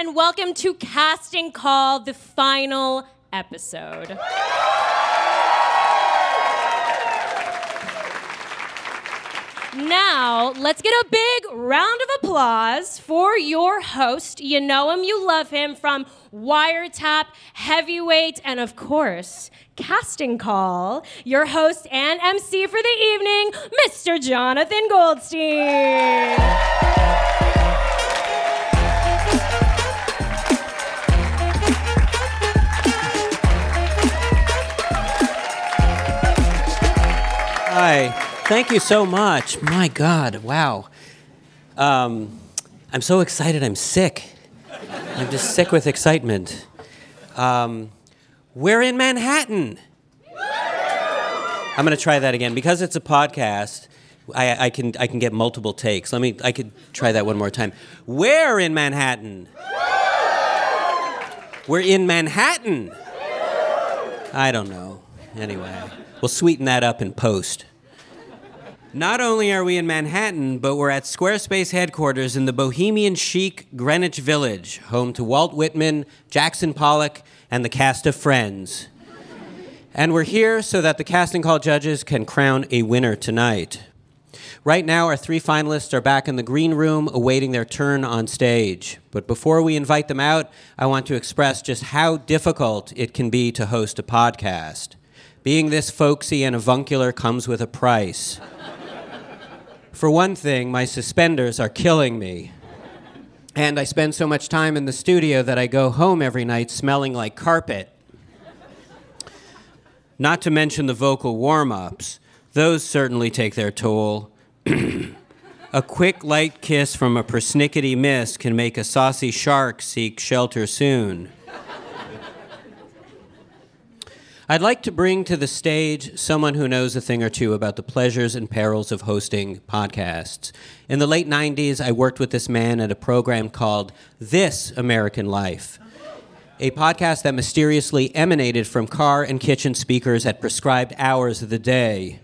and welcome to Casting Call, the final episode. Now, let's get a big round of applause for your host. You know him, you love him from Wiretap, Heavyweight, and of course, Casting Call. Your host and MC for the evening, Mr. Jonathan Goldstein. Hi. Thank you so much. My God. Wow. Um, I'm so excited. I'm sick. I'm just sick with excitement. Um, we're in Manhattan. I'm going to try that again because it's a podcast. I, I can I can get multiple takes. Let me. I could try that one more time. We're in Manhattan. We're in Manhattan. I don't know. Anyway, we'll sweeten that up in post. Not only are we in Manhattan, but we're at Squarespace headquarters in the bohemian chic Greenwich Village, home to Walt Whitman, Jackson Pollock, and the cast of Friends. And we're here so that the casting call judges can crown a winner tonight. Right now, our three finalists are back in the green room awaiting their turn on stage. But before we invite them out, I want to express just how difficult it can be to host a podcast. Being this folksy and avuncular comes with a price. For one thing, my suspenders are killing me. And I spend so much time in the studio that I go home every night smelling like carpet. Not to mention the vocal warm ups, those certainly take their toll. a quick, light kiss from a persnickety miss can make a saucy shark seek shelter soon. I'd like to bring to the stage someone who knows a thing or two about the pleasures and perils of hosting podcasts. In the late 90s, I worked with this man at a program called This American Life, a podcast that mysteriously emanated from car and kitchen speakers at prescribed hours of the day.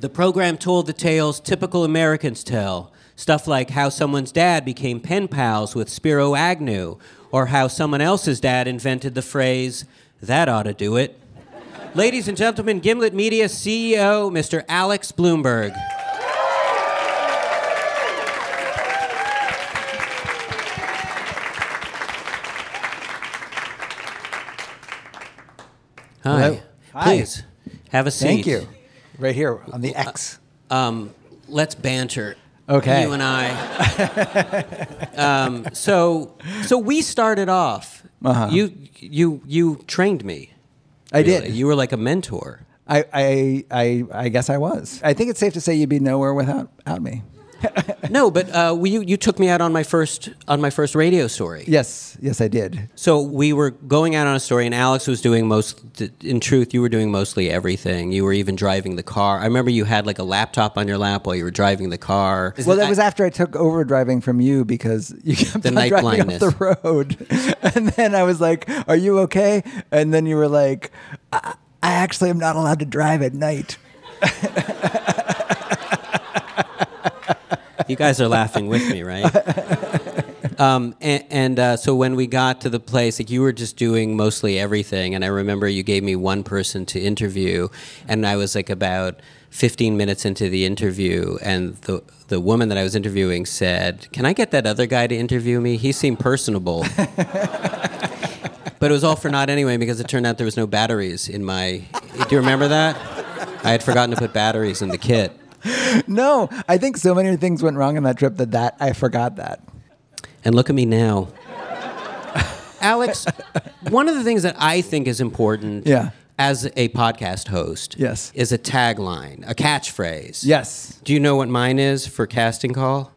The program told the tales typical Americans tell. Stuff like how someone's dad became pen pals with Spiro Agnew, or how someone else's dad invented the phrase, that ought to do it. Ladies and gentlemen, Gimlet Media CEO, Mr. Alex Blumberg. Hi. Hi. Please, have a seat. Thank you. Right here on the X. Um, let's banter. Okay. You and I. um, so, so we started off. Uh-huh. You, you, you trained me. I really. did. You were like a mentor. I, I, I, I guess I was. I think it's safe to say you'd be nowhere without, without me. no, but uh, you, you took me out on my first on my first radio story. Yes, yes, I did. So we were going out on a story, and Alex was doing most. In truth, you were doing mostly everything. You were even driving the car. I remember you had like a laptop on your lap while you were driving the car. Well, that was after I took over driving from you because you kept The on night driving blindness. off the road, and then I was like, "Are you okay?" And then you were like, "I, I actually am not allowed to drive at night." You guys are laughing with me, right? Um, and and uh, so when we got to the place, like you were just doing mostly everything, and I remember you gave me one person to interview, and I was like about 15 minutes into the interview, and the the woman that I was interviewing said, "Can I get that other guy to interview me? He seemed personable." But it was all for naught anyway because it turned out there was no batteries in my. Do you remember that? I had forgotten to put batteries in the kit. No, I think so many things went wrong on that trip that that I forgot that. And look at me now. Alex, one of the things that I think is important Yeah. as a podcast host Yes. is a tagline, a catchphrase. Yes, Do you know what mine is for casting call?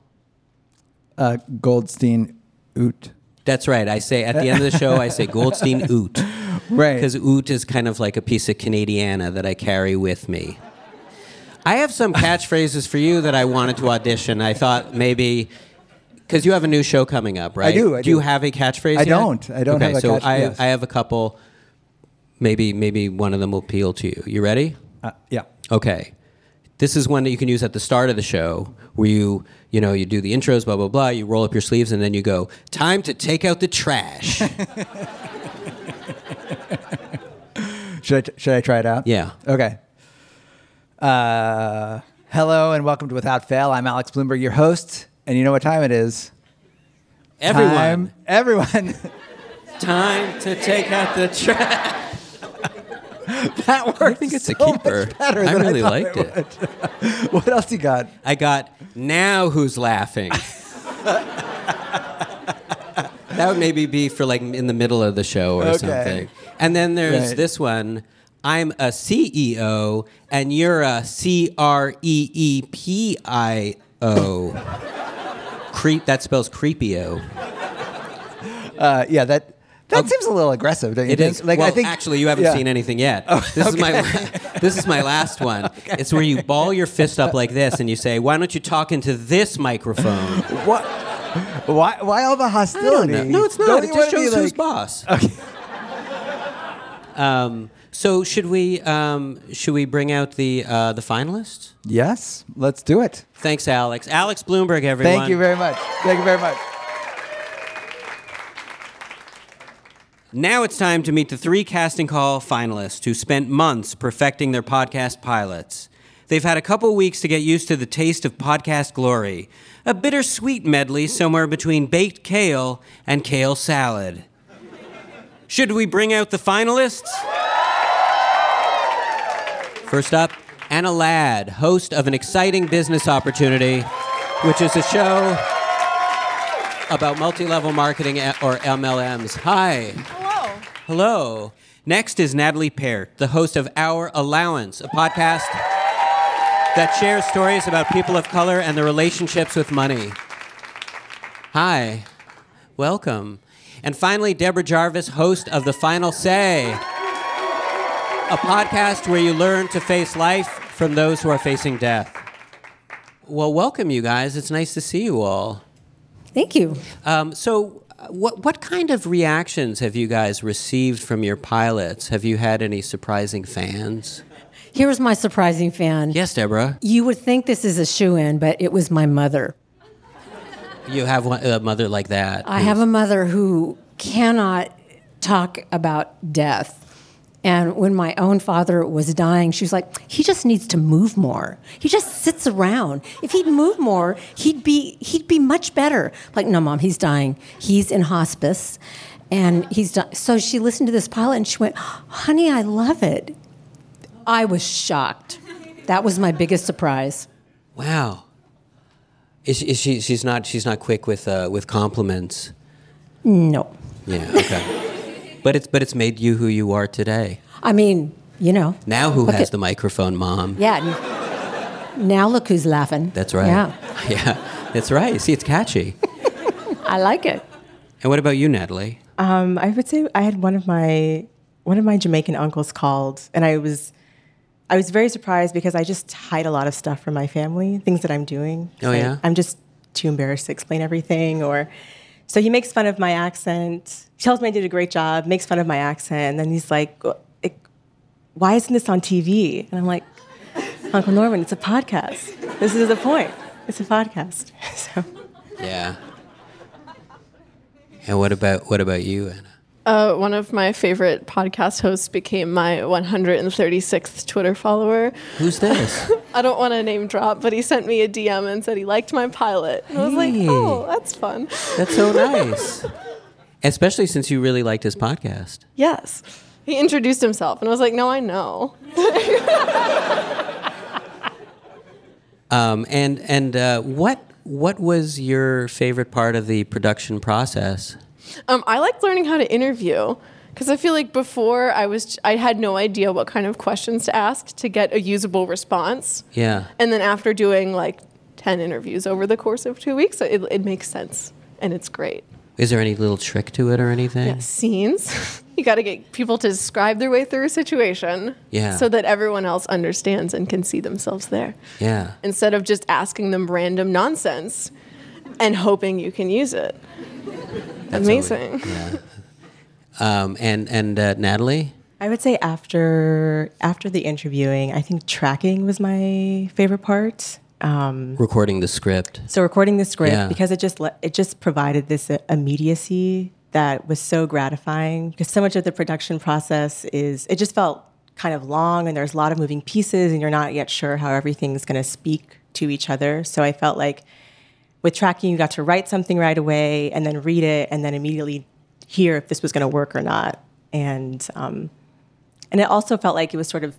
uh, Goldstein, oot. That's right. I say at the end of the show, I say Goldstein Oot. Right. Because Oot is kind of like a piece of Canadiana that I carry with me. I have some catchphrases for you that I wanted to audition. I thought maybe because you have a new show coming up, right? I do, I do. you have a catchphrase? I yet? don't. I don't okay, have a so catch- I, yes. I have a couple. Maybe maybe one of them will appeal to you. You ready? Uh, yeah. Okay. This is one that you can use at the start of the show, where you you know you do the intros, blah blah blah. You roll up your sleeves, and then you go, "Time to take out the trash." Should I, t- should I try it out? yeah. Okay. Uh, hello and welcome to Without Fail. I'm Alex Blumberg, your host, and you know what time it is? Everyone, Time, everyone. time to take out the trash. that worked. I think it's a keeper. Better I really thought liked it. would. what else you got? I got now who's laughing. that would maybe be for like in the middle of the show or Okay. something. And then there's Right. this one. I'm a CEO and you're a C R E E P I O. Creep. That spells creepio. Uh, yeah, that that seems a little aggressive. Don't you It think? is. Like well, I think actually, you haven't yeah. seen anything yet. this is my this is my last one. It's where you ball your fist up like this and you say, "Why don't you talk into this microphone?" What? Why? Why all the hostility? No, it's not. Don't it just shows who's like- boss. um, so should we um, should we bring out the uh, the finalists? Yes, let's do it. Thanks, Alex. Alex Blumberg, everyone. Thank you very much. Thank you very much. Now it's time to meet the three casting call finalists who spent months perfecting their podcast pilots. They've had a couple weeks to get used to the taste of podcast glory, a bittersweet medley somewhere between baked kale and kale salad. Should we bring out the finalists? First up, Anna Ladd, host of an exciting business opportunity, which is a show about multi level marketing or MLMs. Hi. Hello. Hello. Next is Natalie Peart, the host of Our Allowance, a podcast that shares stories about people of color and their relationships with money. Hi. Welcome. And finally, Deborah Jarvis, host of The Final Say, a podcast where you learn to face life from those who are facing death. Well, welcome, you guys. It's nice to see you all. Thank you. Um, so, what what kind of reactions have you guys received from your pilots? Have you had any surprising fans? Here's my surprising fan. Yes, Deborah. You would think this is a shoe in, but it was my mother. You have one, a mother like that. I have a mother who cannot talk about death. And when my own father was dying, she was like, he just needs to move more. He just sits around. If he'd move more, he'd be he'd be much better. Like, no, mom, he's dying. He's in hospice. And he's done. So she listened to this pilot and she went, honey, I love it. I was shocked. That was my biggest surprise. Wow. Is, she- is she? She's not. She's not quick with uh, with compliments. No. Yeah. Okay. But it's but it's made you who you are today. I mean, you know. Now who has at- the microphone, Mom? Yeah. Now look who's laughing. That's right. Yeah. Yeah. That's right. See, it's catchy. I like it. And what about you, Natalie? Um, I would say I had one of my one of my Jamaican uncles called, and I was I was very surprised because I just hide a lot of stuff from my family, things that I'm doing. Oh, I- yeah? I'm just too embarrassed to explain everything, or so he makes fun of my accent. Tells me I did a great job, makes fun of my accent, and then he's like, "Why isn't this on TV?" And I'm like, "Uncle Norman, it's a podcast. This is the point. It's a podcast." So. Yeah. And what about what about you, Anna? Uh, one of my favorite podcast hosts became my 136th Twitter follower. Who's this? I don't want to name drop, but he sent me a DM and said he liked my pilot. And I was like, Hey. oh, that's fun. That's so nice. Especially since you really liked his podcast. Yes. He introduced himself, and I was like, no, I know. Um, and and uh, what what was your favorite part of the production process? Um, I like learning how to interview because I feel like before I was I had no idea what kind of questions to ask to get a usable response. Yeah. And then after doing like 10 interviews over the course of two weeks, it, it makes sense and it's great. Is there any little trick to it or anything? Yeah, scenes. you got to get people to describe their way through a situation Yeah. so that everyone else understands and can see themselves there. Yeah. Instead of just asking them random nonsense and hoping you can use it. That's Amazing. always- yeah. Um, and and uh, Natalie, I would say after after the interviewing, I think tracking was my favorite part. Um, Recording the script. so recording the script Yeah. because it just le- it just provided this uh, immediacy that was so gratifying because so much of the production process is it just felt kind of long and there's a lot of moving pieces and you're not yet sure how everything's going to speak to each other. So I felt like with tracking you got to write something right away and then read it and then immediately hear if this was going to work or not. And um, and it also felt like it was sort of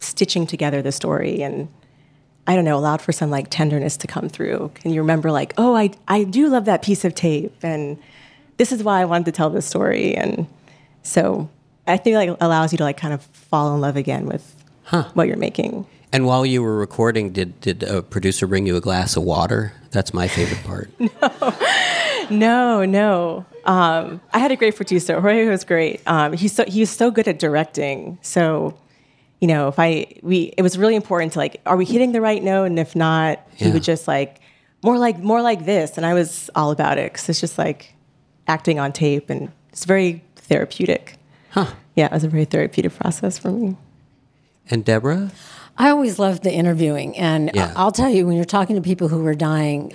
stitching together the story and I don't know, allowed for some like tenderness to come through. Can you remember like, oh, I I do love that piece of tape and this is why I wanted to tell this story and so I think like allows you to like kind of fall in love again with what you're making. And while you were recording, did did a producer bring you a glass of water? That's my favorite part. No, no. No. Um, I had a great producer. Jorge was great. Um, he's so he's so good at directing. So, you know, if I we it was really important to like, are we hitting the right note? And if not, he Yeah. would just like more like more like this, and I was all about it because it's just like acting on tape, and it's very therapeutic. Huh. Yeah, it was a very therapeutic process for me. And Deborah? I always loved the interviewing. And Yeah. I'll tell you, when you're talking to people who are dying,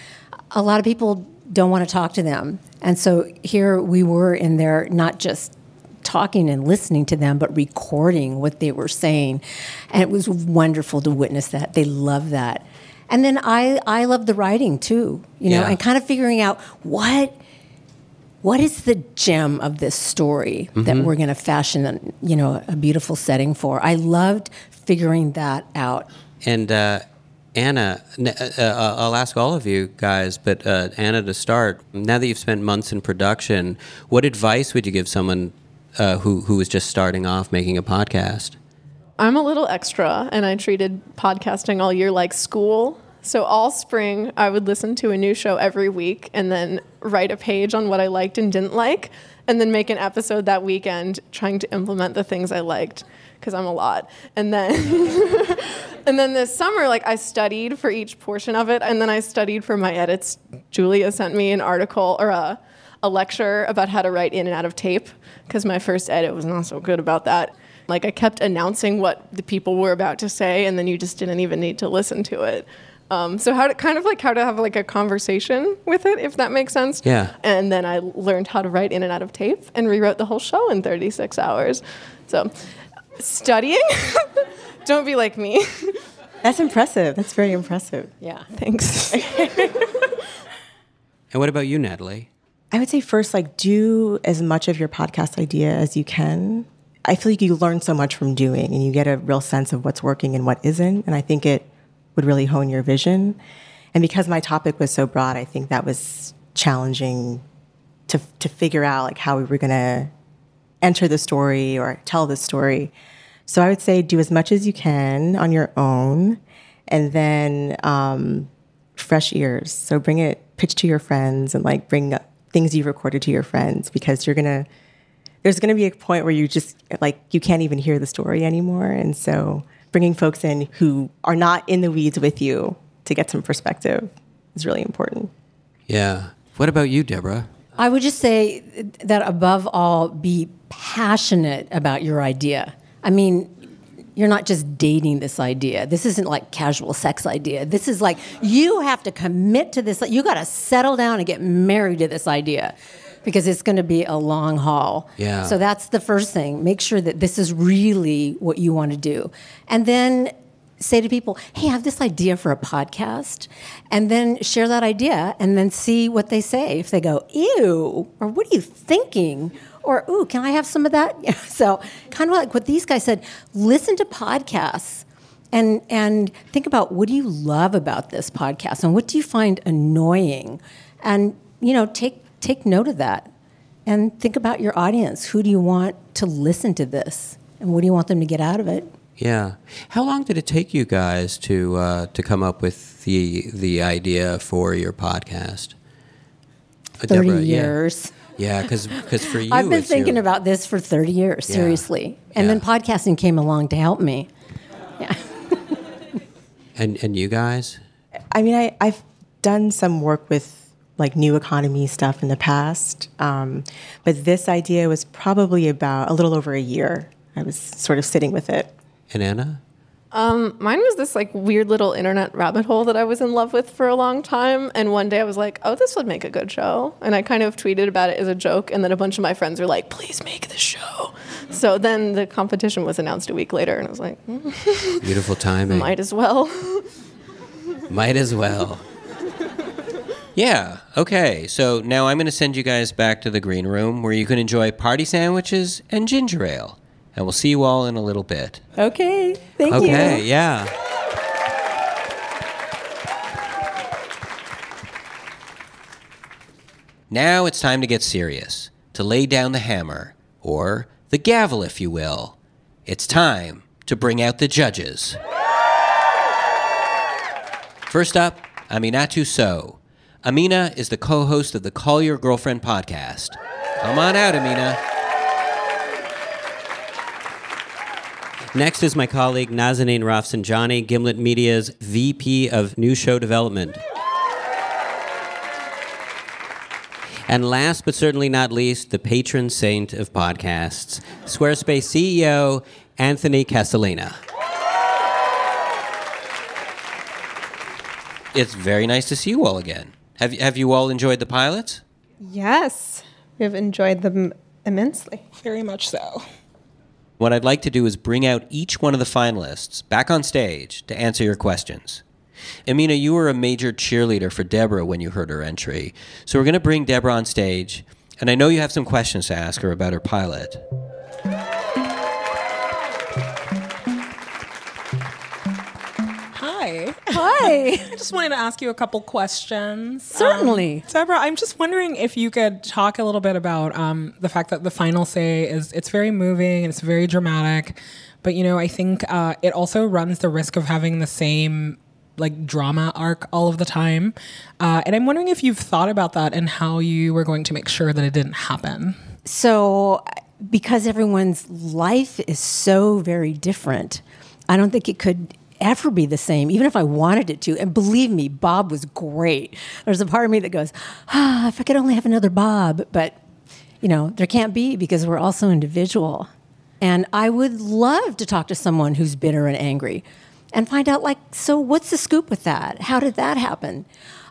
a lot of people don't want to talk to them. And so here we were in there, not just talking and listening to them, but recording what they were saying. And it was wonderful to witness that. They love that. And then I, I love the writing too, you know, Yeah. and kind of figuring out what what is the gem of this story that mm-hmm. we're going to fashion, you know, a beautiful setting for? I loved figuring that out. And uh, Anna, uh, uh, I'll ask all of you guys, but uh, Anna to start. Now that you've spent months in production, what advice would you give someone uh, who who is just starting off making a podcast? I'm a little extra, and I treated podcasting all year like school. So all spring, I would listen to a new show every week, and then write a page on what I liked and didn't like, and then make an episode that weekend trying to implement the things I liked because I'm a lot. And then and then this summer like I studied for each portion of it and then I studied for my edits. Julia sent me an article or a a lecture about how to write in and out of tape because my first edit was not so good about that. Like I kept announcing what the people were about to say and then you just didn't even need to listen to it. Um, so how to kind of like how to have like a conversation with it, if that makes sense. Yeah. And then I learned how to write in and out of tape and rewrote the whole show in 36 hours. So studying, don't be like me. That's impressive. That's very impressive. Yeah. Thanks. And what about you, Natalie? I would say first, like, do as much of your podcast idea as you can. I feel like you learn so much from doing and you get a real sense of what's working and what isn't. And I think it would really hone your vision. And because my topic was so broad, I think that was challenging to, to figure out like how we were going to enter the story or tell the story. So I would say do as much as you can on your own and then um, fresh ears. So bring it, pitch to your friends and like bring things you've recorded to your friends because you're gonna, there's gonna be a point where you just like, you can't even hear the story anymore. And so bringing folks in who are not in the weeds with you to get some perspective is really important. Yeah. What about you, Deborah? I would just say that above all, be passionate about your idea. I mean, you're not just dating this idea. This isn't like casual sex idea. This is like you have to commit to this. You got to settle down and get married to this idea because it's going to be a long haul. Yeah. So that's the first thing. Make sure that this is really what you want to do. And then say to people, hey, I have this idea for a podcast. And then share that idea and then see what they say. If they go, ew, or what are you thinking? Or, ooh, can I have some of that? so, kind of like what these guys said listen to podcasts and, and think about what do you love about this podcast and what do you find annoying? And, you know, take, take note of that and think about your audience. Who do you want to listen to this? And what do you want them to get out of it? Yeah. How long did it take you guys to uh, to come up with the the idea for your podcast? Uh, 30 Deborah, yeah. years. Yeah, because for you, I've been it's thinking your- about this for 30 years, Yeah. seriously. And Yeah. then podcasting came along to help me. Yeah. and and you guys. I mean, I, I've done some work with like new economy stuff in the past, um, but this idea was probably about a little over a year I was sort of sitting with it. And Anna? Mine was this like weird little internet rabbit hole that I was in love with for a long time. And one day I was like, oh, this would make a good show. And I kind of tweeted about it as a joke. And then a bunch of my friends were like, please make this show. So then the competition was announced a week later. And I was like, "Hmm, Beautiful timing. might as well. Might as well. Yeah, okay. So now I'm going to send you guys back to the green room where you can enjoy party sandwiches and ginger ale. And we'll see you all in a little bit. Okay. Thank you. Okay, yeah. Now it's time to get serious, to lay down the hammer, or the gavel, if you will. It's time to bring out the judges. First up, Aminatou Sow. Amina is the co host of the Call Your Girlfriend podcast. Come on out, Amina. Next is my colleague Nazanin Rafsanjani, Gimlet Media's VP of New Show Development. And last but certainly not least, the patron saint of podcasts, Squarespace CEO Anthony Casalena. It's very nice to see you all again. Have, have you all enjoyed the pilots? Yes, we've enjoyed them immensely. Very much so. What I'd like to do is bring out each one of the finalists back on stage to answer your questions. Amina, you were a major cheerleader for Deborah when you heard her entry. So we're going to bring Deborah on stage, and I know you have some questions to ask her about her pilot. Hi. I just wanted to ask you a couple questions. Certainly. Um, Deborah, I'm just wondering if you could talk a little bit about um, the fact that the final say is it's very moving and it's very dramatic, but you know I think uh, it also runs the risk of having the same like drama arc all of the time, uh, and I'm wondering if you've thought about that and how you were going to make sure that it didn't happen. So, because everyone's life is so very different, I don't think it could ever be the same, even if I wanted it to. And believe me, Bob was great. There's a part of me that goes, ah, if I could only have another Bob. But, you know, there can't be because we're also individual. And I would love to talk to someone who's bitter and angry and find out, like, so what's the scoop with that? How did that happen?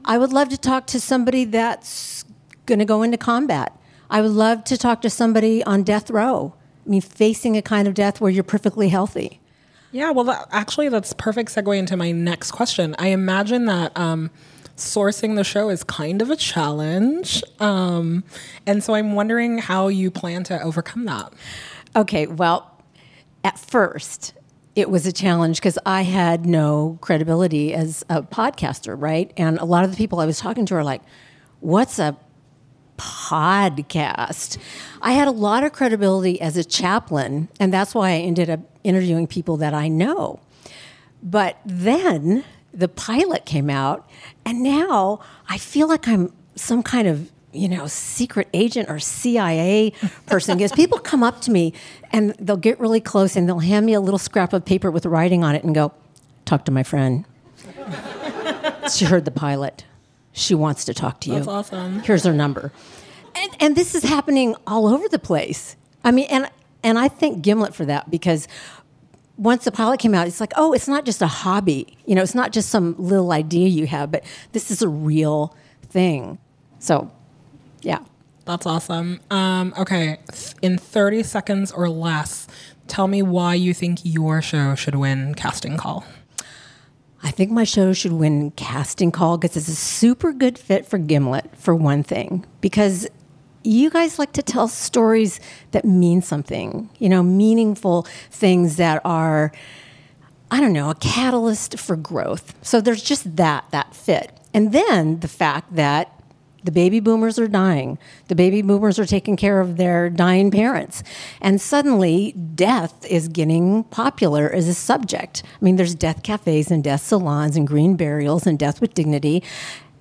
I would love to talk to somebody that's going to go into combat. I would love to talk to somebody on death row. I mean, facing a kind of death where you're perfectly healthy. Yeah, well, that, actually, that's perfect segue into my next question. I imagine that um, sourcing the show is kind of a challenge, um, and so I'm wondering how you plan to overcome that. Okay, well, at first, it was a challenge because I had no credibility as a podcaster, right? And a lot of the people I was talking to are like, what's a podcast? I had a lot of credibility as a chaplain, and that's why I ended up interviewing people that I know. But then the pilot came out, and now I feel like I'm some kind of you know secret agent or CIA person because people come up to me and they'll get really close and they'll hand me a little scrap of paper with writing on it and go, "Talk to my friend. she heard the pilot. She wants to talk to you. That's awesome. Here's her number." And, and this is happening all over the place. I mean, and and I thank Gimlet for that because once the pilot came out, it's like, oh, it's not just a hobby. You know, it's not just some little idea you have, but this is a real thing. So, yeah. That's awesome. Um, okay, in 30 seconds or less, tell me why you think your show should win Casting Call. I think my show should win casting call because it's a super good fit for Gimlet, for one thing, because you guys like to tell stories that mean something, you know, meaningful things that are, I don't know, a catalyst for growth. So there's just that, that fit. And then the fact that the baby boomers are dying. The baby boomers are taking care of their dying parents. And suddenly, death is getting popular as a subject. I mean, there's death cafes and death salons and green burials and death with dignity.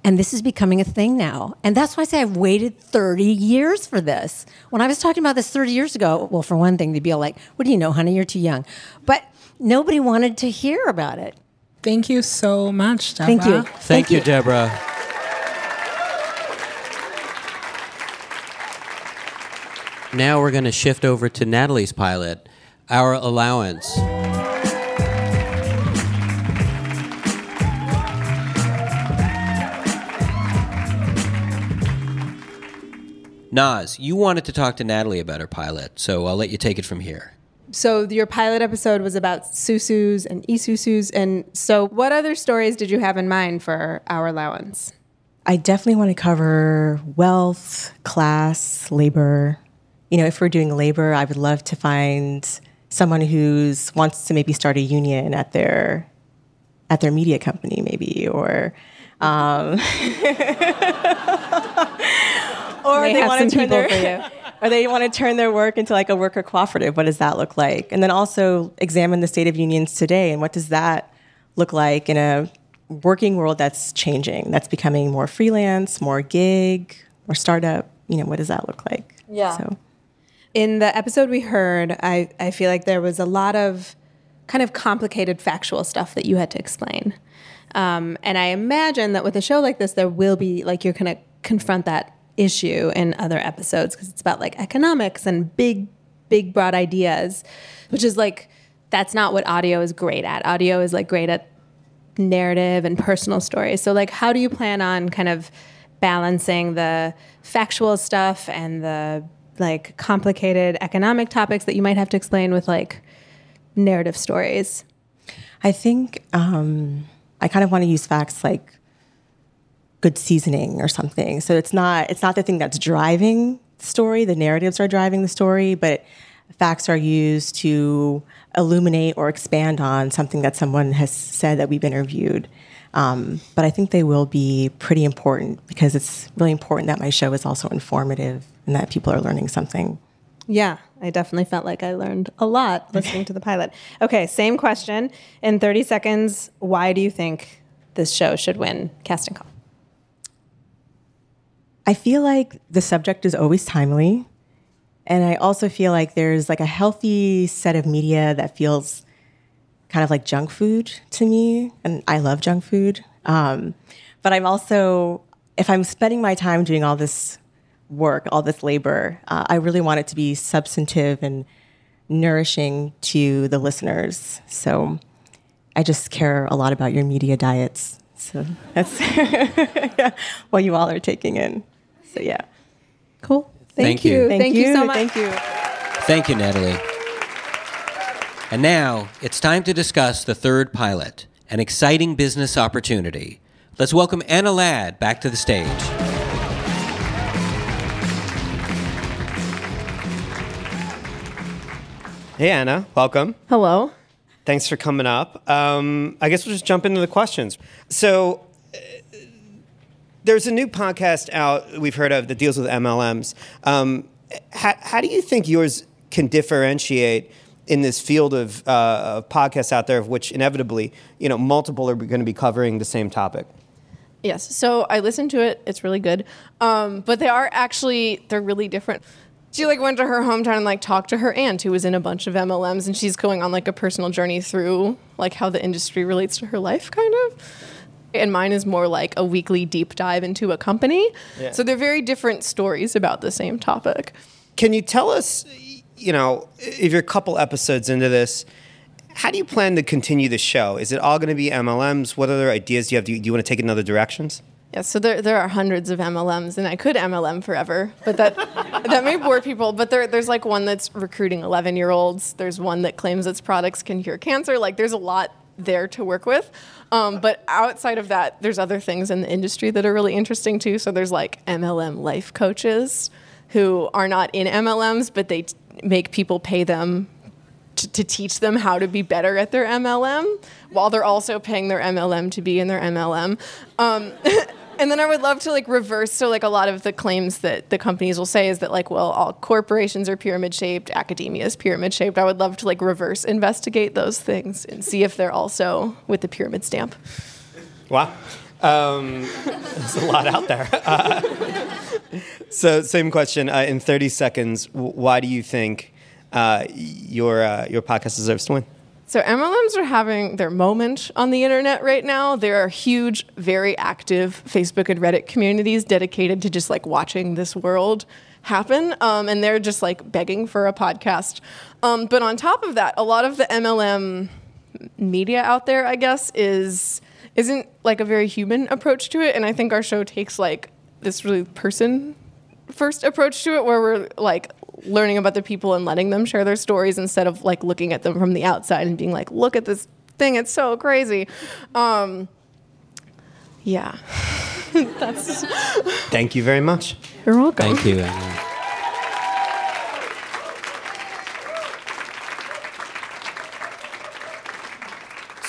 And this is becoming a thing now. And that's why I say I've waited 30 years for this. When I was talking about this 30 years ago, well, for one thing, they'd be all like, what do you know, honey? You're too young. But nobody wanted to hear about it. Thank you so much, Deborah. Thank you. Thank, you, Deborah. Now we're going to shift over to Natalie's pilot. our allowance. Nas, you wanted to talk to Natalie about her pilot, so I'll let you take it from here. So your pilot episode was about susus and isusus, and so what other stories did you have in mind for our allowance? I definitely want to cover wealth, class, labor. You know, if we're doing labor, I would love to find someone who's wants to maybe start a union at their at their media company, maybe, or um, or May they want to turn their people for or they want to turn their work into like a worker cooperative. What does that look like? And then also examine the state of unions today and what does that look like in a working world that's changing, that's becoming more freelance, more gig, more startup. You know, what does that look like? Yeah. So In the episode we heard, I, I feel like there was a lot of kind of complicated factual stuff that you had to explain. Um, and I imagine that with a show like this, there will be, like, you're going to confront that issue in other episodes because it's about like economics and big, big, broad ideas, which is like, that's not what audio is great at. Audio is like great at narrative and personal stories. So, like, how do you plan on kind of balancing the factual stuff and the like complicated economic topics that you might have to explain with like narrative stories? I think um, I kind of want to use facts like good seasoning or something. So it's not it's not the thing that's driving the story. The narratives are driving the story, but facts are used to illuminate or expand on something that someone has said that we've interviewed. Um, but I think they will be pretty important because it's really important that my show is also informative and that people are learning something. Yeah, I definitely felt like I learned a lot listening to the pilot. Okay, same question. In 30 seconds, why do you think this show should win casting call? I feel like the subject is always timely. And I also feel like there's like a healthy set of media that feels kind of like junk food to me. And I love junk food. Um, but I'm also, if I'm spending my time doing all this work, all this labor, uh, I really want it to be substantive and nourishing to the listeners. So I just care a lot about your media diets. So that's what you all are taking in. So yeah. Cool. Thank you. Thank, you. so much. Thank you. Thank you, Natalie. And now it's time to discuss the third pilot, an exciting business opportunity. Let's welcome Anna Ladd back to the stage. Hey, Anna, welcome. Hello. Thanks for coming up. Um, I guess we'll just jump into the questions. So, uh, there's a new podcast out we've heard of that deals with MLMs. Um, how, how do you think yours can differentiate in this field of, uh, of podcasts out there, of which inevitably, you know, multiple are going to be covering the same topic? Yes. So I listened to it. It's really good. Um, but they are actually they're really different. She like went to her hometown and like talked to her aunt who was in a bunch of MLMs, and she's going on like a personal journey through like how the industry relates to her life, kind of. And mine is more like a weekly deep dive into a company. Yeah. So they're very different stories about the same topic. Can you tell us, you know, if you're a couple episodes into this, how do you plan to continue the show? Is it all going to be MLMs? What other ideas do you have? Do you, do you want to take it in other directions? Yeah, so there, there are hundreds of MLMs, and I could MLM forever, but that that may bore people. But there, there's like one that's recruiting 11 year olds. There's one that claims its products can cure cancer. Like, there's a lot there to work with. Um, but outside of that, there's other things in the industry that are really interesting too. So there's like MLM life coaches who are not in MLMs, but they t- make people pay them to, teach them how to be better at their MLM while they're also paying their MLM to be in their MLM. Um, and then I would love to like reverse. So like a lot of the claims that the companies will say is that like, well, all corporations are pyramid shaped, academia is pyramid shaped. I would love to like reverse investigate those things and see if they're also with the pyramid stamp. Wow. Um, there's a lot out there. Uh, so, same question. Uh, in 30 seconds, why do you think uh, your, uh, your podcast deserves to win? So MLMs are having their moment on the internet right now. There are huge, very active Facebook and Reddit communities dedicated to just like watching this world happen, um, and they're just like begging for a podcast. Um, but on top of that, a lot of the MLM media out there, I guess, is isn't like a very human approach to it, and I think our show takes like this really person first approach to it, where we're like learning about the people and letting them share their stories instead of like looking at them from the outside and being like, look at this thing, it's so crazy. Um, yeah. That's Thank you very much. you're welcome. Thank you.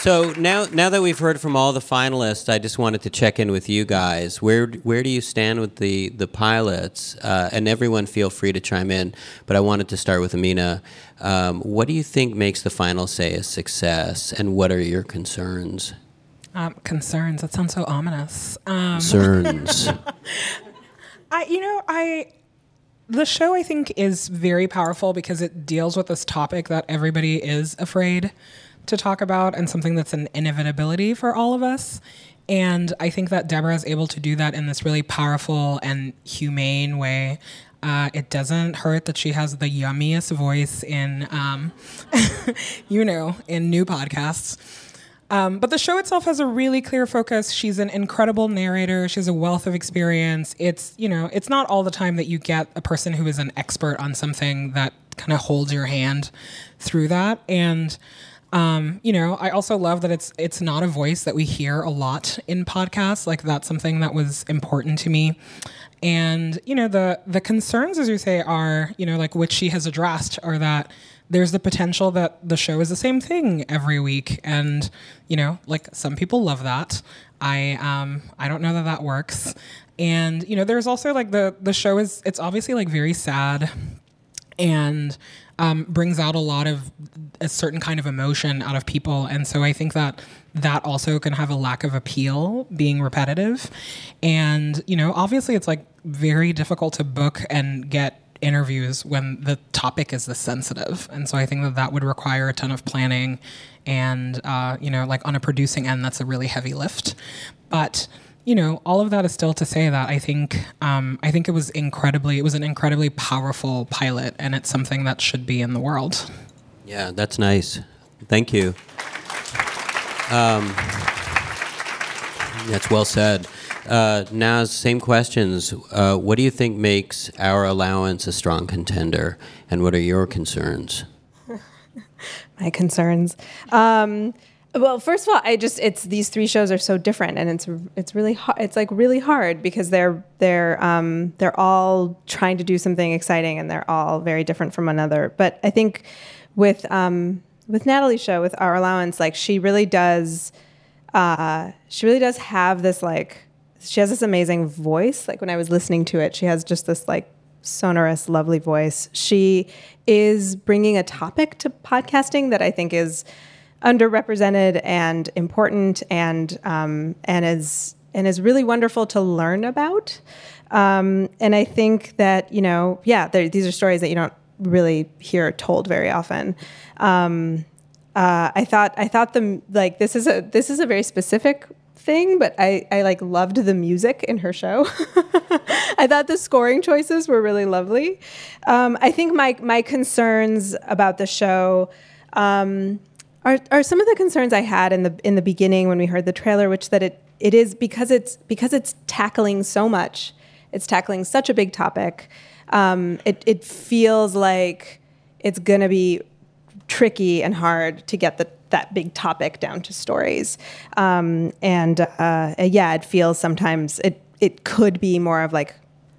So now, now that we've heard from all the finalists, I just wanted to check in with you guys. Where where do you stand with the the pilots? Uh, and everyone, feel free to chime in. But I wanted to start with Amina. Um, what do you think makes the final say a success, and what are your concerns? Um, concerns. That sounds so ominous. Um, Concerns. I, you know, I, the show I think is very powerful because it deals with this topic that everybody is afraid to talk about and something that's an inevitability for all of us. And I think that Deborah is able to do that in this really powerful and humane way. Uh, it doesn't hurt that she has the yummiest voice in, um, you know, in new podcasts. Um, but the show itself has a really clear focus. She's an incredible narrator. She has a wealth of experience. It's you know, it's not all the time that you get a person who is an expert on something that kind of holds your hand through that. And um, you know, I also love that it's it's not a voice that we hear a lot in podcasts. Like that's something that was important to me. And you know, the the concerns, as you say, are you know like which she has addressed, are that there's the potential that the show is the same thing every week, and you know, like some people love that. I um I don't know that that works. And you know, there's also like the the show is it's obviously like very sad and um, brings out a lot of a certain kind of emotion out of people. And so I think that that also can have a lack of appeal being repetitive. And, you know, obviously it's like very difficult to book and get interviews when the topic is this sensitive. And so I think that that would require a ton of planning. And, uh, you know, like on a producing end, that's a really heavy lift. But, you know, all of that is still to say that I think um, I think it was incredibly it was an incredibly powerful pilot, and it's something that should be in the world. Yeah, that's nice. Thank you. Um, that's well said. Uh, now, same questions. Uh, what do you think makes our allowance a strong contender, and what are your concerns? my concerns. Um, well, first of all, I just it's these three shows are so different, and it's it's really hard. It's like really hard because they're they're um, they're all trying to do something exciting, and they're all very different from another. But I think with um, with Natalie's show, with Our Allowance, like she really does, uh, she really does have this like she has this amazing voice. Like when I was listening to it, she has just this like sonorous, lovely voice. She is bringing a topic to podcasting that I think is underrepresented and important and um, and is and is really wonderful to learn about. Um, and I think that you know, yeah, these are stories that you don't really hear told very often. Um, uh, I thought I thought the like this is a this is a very specific thing, but I, I like loved the music in her show. I thought the scoring choices were really lovely. Um, I think my my concerns about the show um, are are some of the concerns I had in the in the beginning when we heard the trailer, which that it it is because it's because it's tackling so much. It's tackling such a big topic. Um, it it feels like it's gonna be tricky and hard to get the that big topic down to stories. Um, and uh, yeah, it feels sometimes it it could be more of like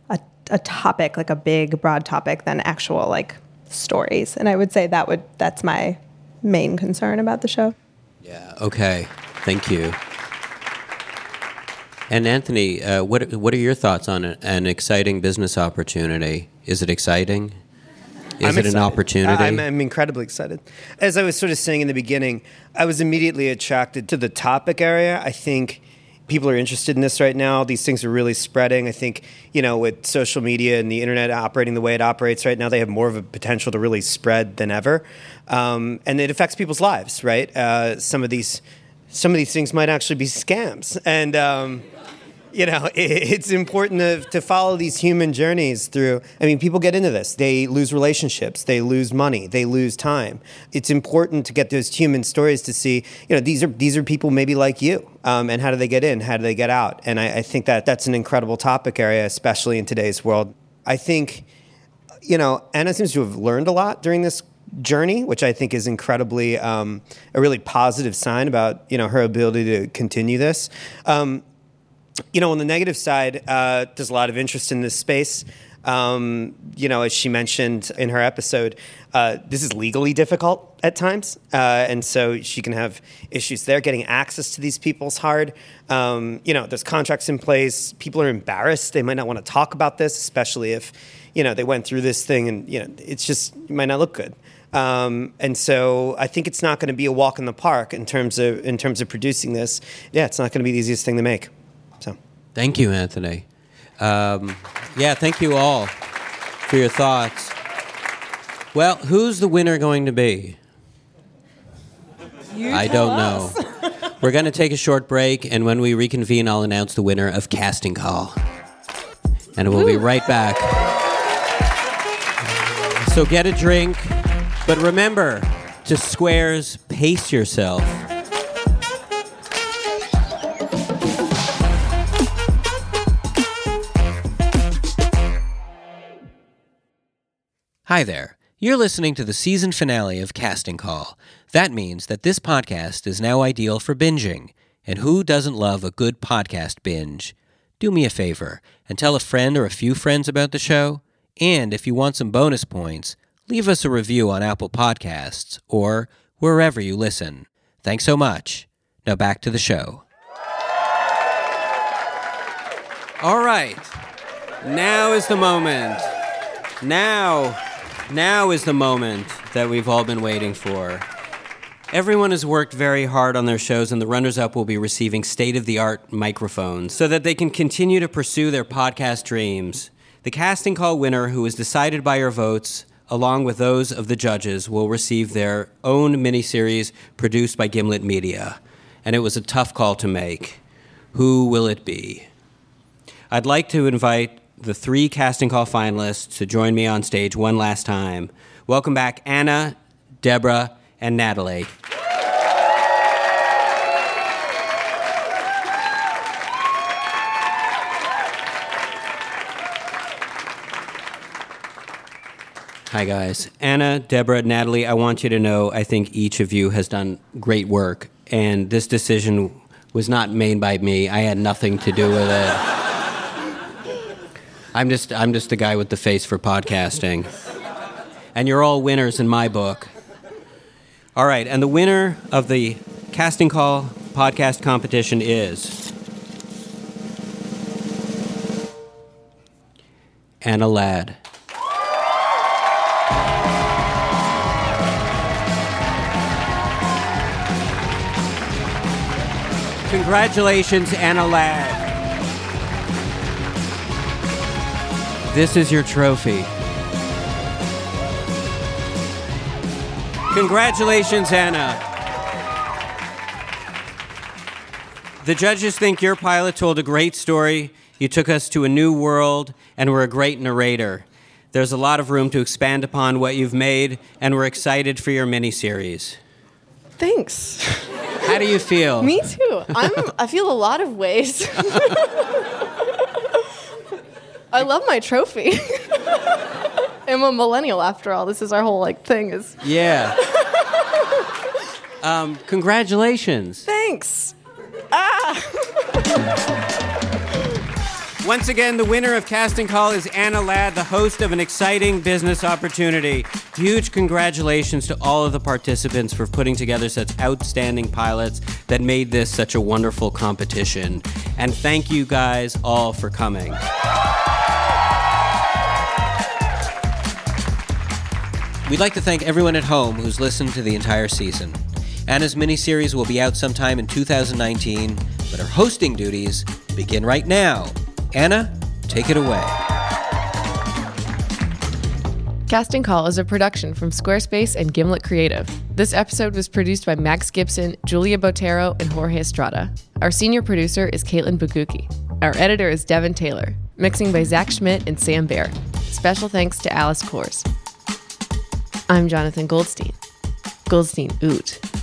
a, a topic, like a big broad topic, than actual like stories. And I would say that would that's my main concern about the show. Yeah. Okay. Thank you. And Anthony, uh, what what are your thoughts on a, an exciting business opportunity? Is it exciting? Is I'm it excited. an opportunity? I'm, I'm incredibly excited. As I was sort of saying in the beginning, I was immediately attracted to the topic area. I think people are interested in this right now. These things are really spreading. I think, you know, with social media and the internet operating the way it operates right now, they have more of a potential to really spread than ever. Um, and it affects people's lives, right? Uh, some of these some of these things might actually be scams. And um, you know, it, it's important to, to follow these human journeys through. I mean, people get into this. They lose relationships, they lose money, they lose time. It's important to get those human stories to see, you know, these are these are people maybe like you. Um, and how do they get in? How do they get out? And I, I think that that's an incredible topic area, especially in today's world. I think, you know, Anna seems to have learned a lot during this journey, which I think is incredibly um, a really positive sign about you know her ability to continue this. Um, you know, on the negative side, uh, there's a lot of interest in this space. Um, you know, as she mentioned in her episode, uh, this is legally difficult at times, uh, and so she can have issues there. Getting access to these people is hard. Um, you know, there's contracts in place. People are embarrassed. They might not want to talk about this, especially if you know they went through this thing, and you know, it's just it might not look good. Um, and so I think it's not going to be a walk in the park in terms of in terms of producing this. Yeah, it's not going to be the easiest thing to make. Thank you, Anthony. Um, yeah, thank you all for your thoughts. Well, who's the winner going to be? I don't know. We're going to take a short break, and when we reconvene, I'll announce the winner of Casting Call. And we'll be right back. So get a drink, but remember to squares, pace yourself. Hi there. You're listening to the season finale of Casting Call. That means that this podcast is now ideal for binging. And who doesn't love a good podcast binge? Do me a favor and tell a friend or a few friends about the show. And if you want some bonus points, leave us a review on Apple Podcasts or wherever you listen. Thanks so much. Now back to the show. All right. Now is the moment. Now, now is the moment that we've all been waiting for. Everyone has worked very hard on their shows, and the runners up will be receiving state of the art microphones so that they can continue to pursue their podcast dreams. The casting call winner, who is decided by your votes, along with those of the judges, will receive their own miniseries produced by Gimlet Media. And it was a tough call to make. Who will it be? I'd like to invite the three casting call finalists to join me on stage one last time. Welcome back, Anna, Deborah, and Natalie. Hi, guys. Anna, Deborah, Natalie, I want you to know I think each of you has done great work, and this decision was not made by me. I had nothing to do with it. I'm just I'm just the guy with the face for podcasting. And you're all winners in my book. All right, and the winner of the casting call podcast competition is Anna Ladd. Congratulations, Anna Ladd. This is your trophy. Congratulations, Anna. The judges think your pilot told a great story. You took us to a new world and were a great narrator. There's a lot of room to expand upon what you've made, and we're excited for your miniseries. Thanks. How do you feel? Me too. I'm. I feel a lot of ways. I love my trophy. I'm a millennial after all. This is our whole like thing. Is Yeah. Um, congratulations. thanks. Once again, the winner of Casting Call is Anna Ladd, the host of an exciting business opportunity. Huge congratulations to all of the participants for putting together such outstanding pilots that made this such a wonderful competition. And thank you guys all for coming. We'd like to thank everyone at home who's listened to the entire season. Anna's miniseries will be out sometime in 2019, but her hosting duties begin right now. Anna, take it away. Casting Call is a production from Squarespace and Gimlet Creative. This episode was produced by Max Gibson, Julia Botero, and Jorge Estrada. Our senior producer is Caitlin Baguki. Our editor is Devin Taylor. Mixing by Zach Schmidt and Sam Baer. Special thanks to Alice Kors. I'm Jonathan Goldstein. Goldstein Oot.